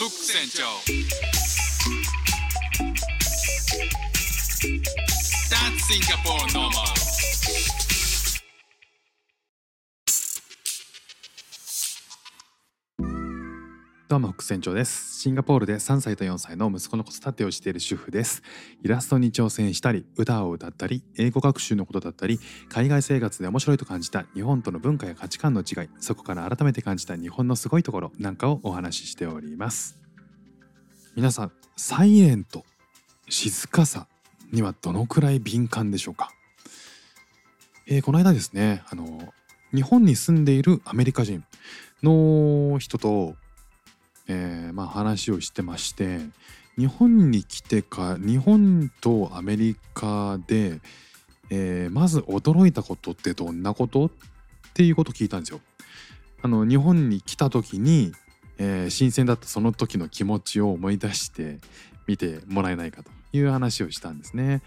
フック船長 That's Singapore normal どうも副船長です。シンガポールで3歳と4歳の息子の子育てをしている主婦です。イラストに挑戦したり歌を歌ったり英語学習のことだったり海外生活で面白いと感じた日本との文化や価値観の違いそこから改めて感じた日本のすごいところなんかをお話ししております。皆さんサイレント静かさにはどのくらい敏感でしょうか、えーこの間ですねあの日本に住んでいるアメリカ人の人とえーまあ、話をしてまして日本に来てか日本とアメリカで、えーまず驚いたことってどんなことっていうことを聞いたんですよ。あの日本に来た時に、えー新鮮だったその時の気持ちを思い出してみてもらえないかという話をしたんですね。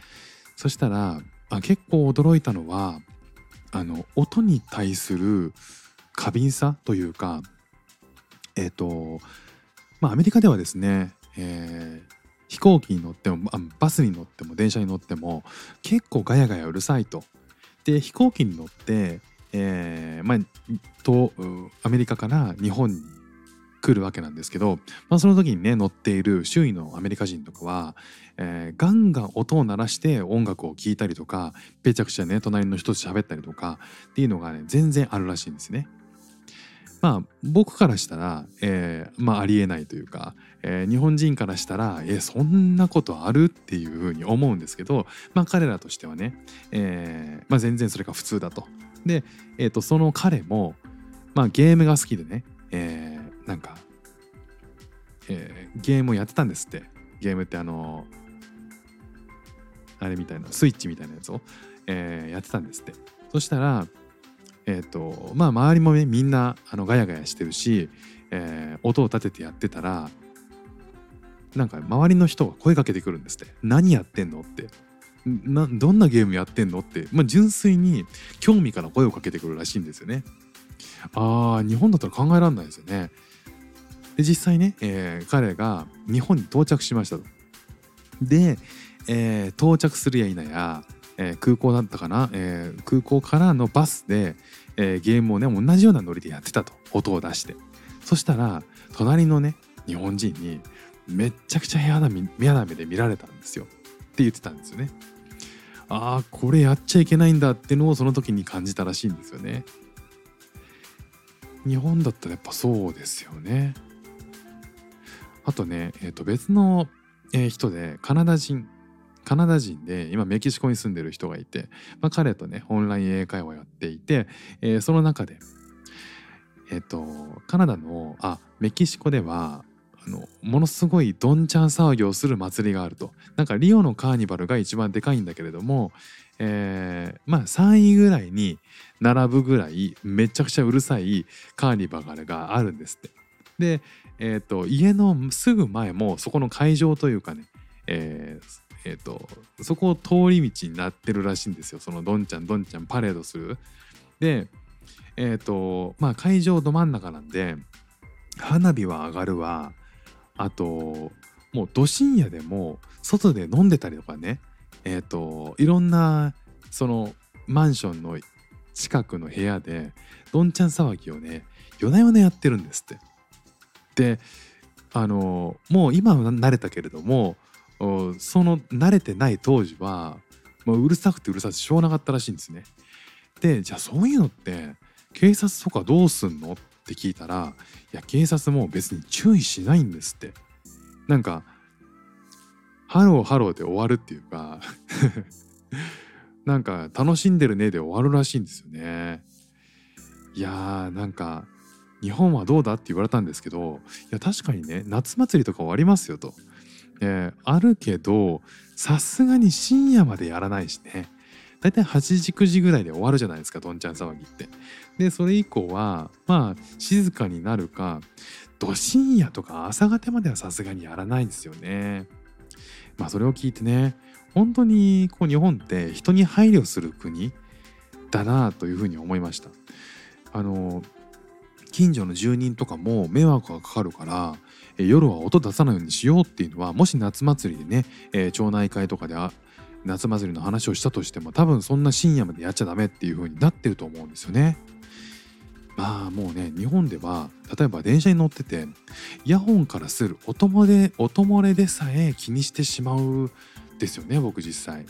そしたらあ結構驚いたのはあの音に対する過敏さというかえっ、とまあアメリカではですね、えー飛行機に乗ってもバスに乗っても電車に乗っても結構ガヤガヤうるさいと。で飛行機に乗って、えーまあ、とアメリカから日本に来るわけなんですけど、まあ、その時にね乗っている周囲のアメリカ人とかは、えーガンガン音を鳴らして音楽を聴いたりとかぺちゃくちゃね隣の人と喋ったりとかっていうのがね全然あるらしいんですね。まあ僕からしたら、えーまあありえないというか、えー日本人からしたらえそんなことあるっていうふうに思うんですけど、まあ、彼らとしてはね、えーまあ、全然それが普通だと。で、えー、とその彼も、まあ、ゲームが好きでね、えーなんか、えーゲームをやってたんですってゲームってあのあれみたいなスイッチみたいなやつを、えーやってたんですって。そしたらえっ、とまあ周りもねみんなあのガヤガヤしてるし、えー音を立ててやってたらなんか周りの人が声かけてくるんですって「何やってんの?」ってなどんなゲームやってんのって、まあ、純粋に興味から声をかけてくるらしいんですよね。あー日本だったら考えられないですよね。で実際ね、えー彼が日本に到着しましたと。で、えー到着するや否や、えー空港だったかな、えー空港からのバスで、えーゲームをね同じようなノリでやってたと音を出してそしたら隣のね日本人にめっちゃくちゃ嫌な目嫌な目で見られたんですよって言ってたんですよね。ああこれやっちゃいけないんだってのをその時に感じたらしいんですよね。日本だったらやっぱそうですよね。あとね、えー、と別の、えー人でカナダ人カナダ人で今メキシコに住んでる人がいて、まあ、彼とねオンライン英会話をやっていて、えーその中でえっ、とカナダのあメキシコではあのものすごいどんちゃん騒ぎをする祭りがあるとなんかリオのカーニバルが一番でかいんだけれども、えーまあ3位ぐらいに並ぶぐらいめちゃくちゃうるさいカーニバルがあるんですって。で、えー、と家のすぐ前もそこの会場というかね、えーえーとそこを通り道になってるらしいんですよそのどんちゃんどんちゃんパレードする。でえっ、とまあ会場ど真ん中なんで花火は上がるわあともうど深夜でも外で飲んでたりとかねえっ、といろんなそのマンションの近くの部屋でどんちゃん騒ぎをね夜な夜なやってるんですって。であのもう今は慣れたけれどもその慣れてない当時はもううるさくてうるさくてしょうがなかったらしいんですね。でじゃあそういうのって警察とかどうすんの？って聞いたらいや警察も別に注意しないんですって。なんかハローハローで終わるっていうか なんか楽しんでるねで終わるらしいんですよね。いやーなんか日本はどうだって言われたんですけどいや確かにね夏祭りとかはありますよと、えーあるけどさすがに深夜までやらないしねだいたい8時9時ぐらいで終わるじゃないですかどんちゃん騒ぎって。でそれ以降はまあ静かになるかど深夜とか朝方まではさすがにやらないんですよね。まあそれを聞いてね本当にこう日本って人に配慮する国だなというふうに思いました。あの近所の住人とかも迷惑がかかるから、夜は音出さないようにしようっていうのはもし夏祭りでね、えー町内会とかで夏祭りの話をしたとしても多分そんな深夜までやっちゃダメっていう風になってると思うんですよね。まあもうね日本では例えば電車に乗っててイヤホンからする音漏れ音漏れでさえ気にしてしまうですよね僕実際。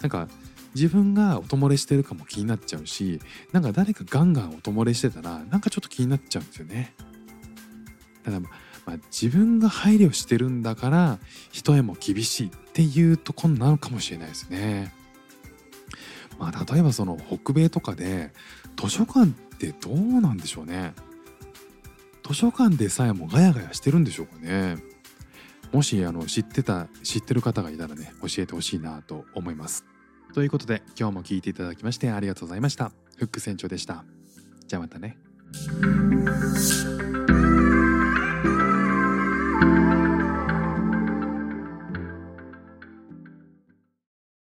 なんか自分が音漏れしてるかも気になっちゃうしなんか誰かガンガン音漏れしてたらなんかちょっと気になっちゃうんですよね。ただまあ自分が配慮してるんだから人へも厳しいっていうところなのかもしれないですね。まあ例えばその北米とかで図書館ってどうなんでしょうね。図書館でさえもガヤガヤしてるんでしょうかね。もしあの知ってた知ってる方がいたらね教えてほしいなと思います。ということで今日も聞いていただきましてありがとうございました。フック船長でした。じゃあまたね。